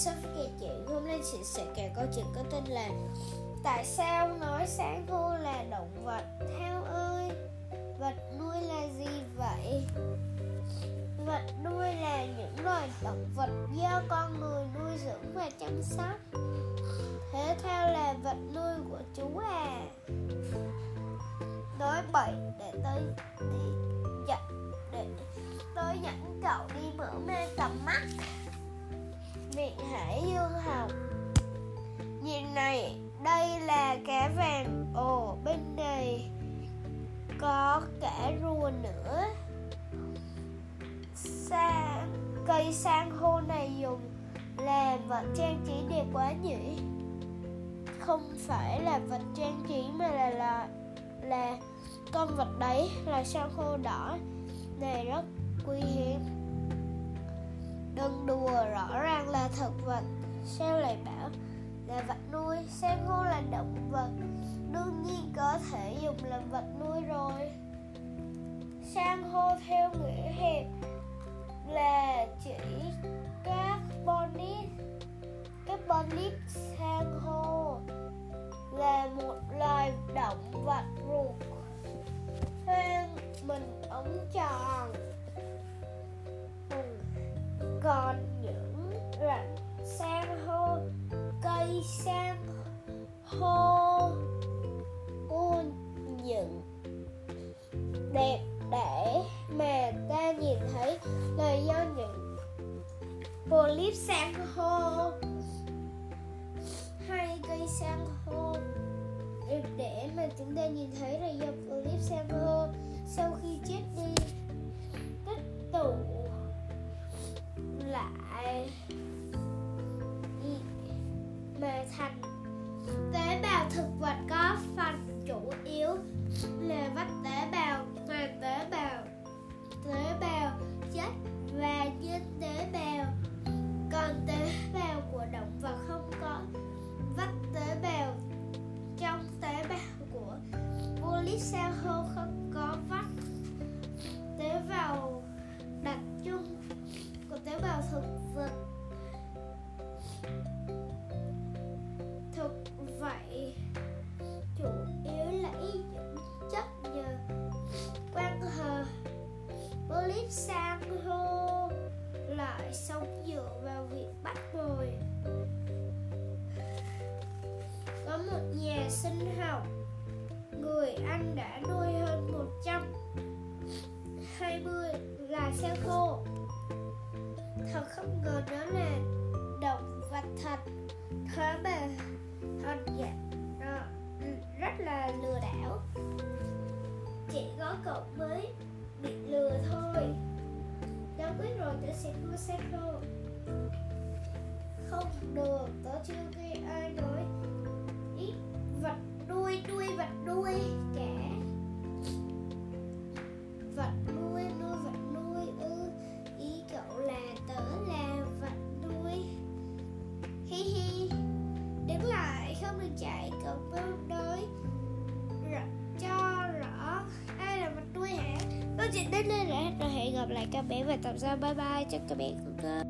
Sophie kể chuyện Hôm nay chị sẽ kể câu chuyện có tên là Tại sao nói sáng hô là động vật? Theo ơi Vật nuôi là gì vậy? Vật nuôi là những loài động vật do con người nuôi dưỡng và chăm sóc. Thế theo là vật nuôi của chú à. Nói bậy để tôi để, dẫn để tôi dẫn cậu đi mở mang tầm mắt. Viện Dương học. Nhìn này, đây là cá vàng Ồ, bên này có cả rùa nữa. Sa, Cây san hô này dùng là vật trang trí đẹp quá nhỉ? Không phải là vật trang trí mà là là, là con vật đấy là san hô đỏ. Này rất quý hiếm. Đừng đùa thực vật. Sao lại bảo là vật nuôi. Sao hô là động vật. Đương nhiên có thể dùng làm vật nuôi rồi. San hô theo nghĩa hẹp là chỉ các bonit các bonit san hô là một loài động vật ruột. Hoang mình ống tròn còn những rặng san hô, cây san hô u những đẹp đẽ mà ta nhìn thấy là do những polyp san hô hay cây san hô. Đẹp đẽ mà chúng ta nhìn thấy là do polyp san hô. Sau khi chết đi, tích tụ lại thành. Tế bào thực vật có phần chủ yếu là vách tế bào toàn tế bào tế bào chết và nhân tế bào. Còn tế bào của động vật không có vách tế bào. Trong tế bào của polyp san hô lại sống dựa vào việc bắt mồi có một nhà sinh học, người Anh đã nuôi hơn 120 là san hô thật không ngờ đó là động vật thật thế mà mua không được tớ chưa nghe ai nói ít vật nuôi nuôi vật nuôi kẻ. Vật nuôi nuôi vật nuôi ư. Ý cậu là tớ là vật nuôi. Hi hi. Đứng lại không được chạy cậu mau đói rõ, cho rõ. Ai chuyện đến đây là hết rồi hẹn gặp lại các bé vào tập sau. Bye bye, chúc các bé ngủ ngon.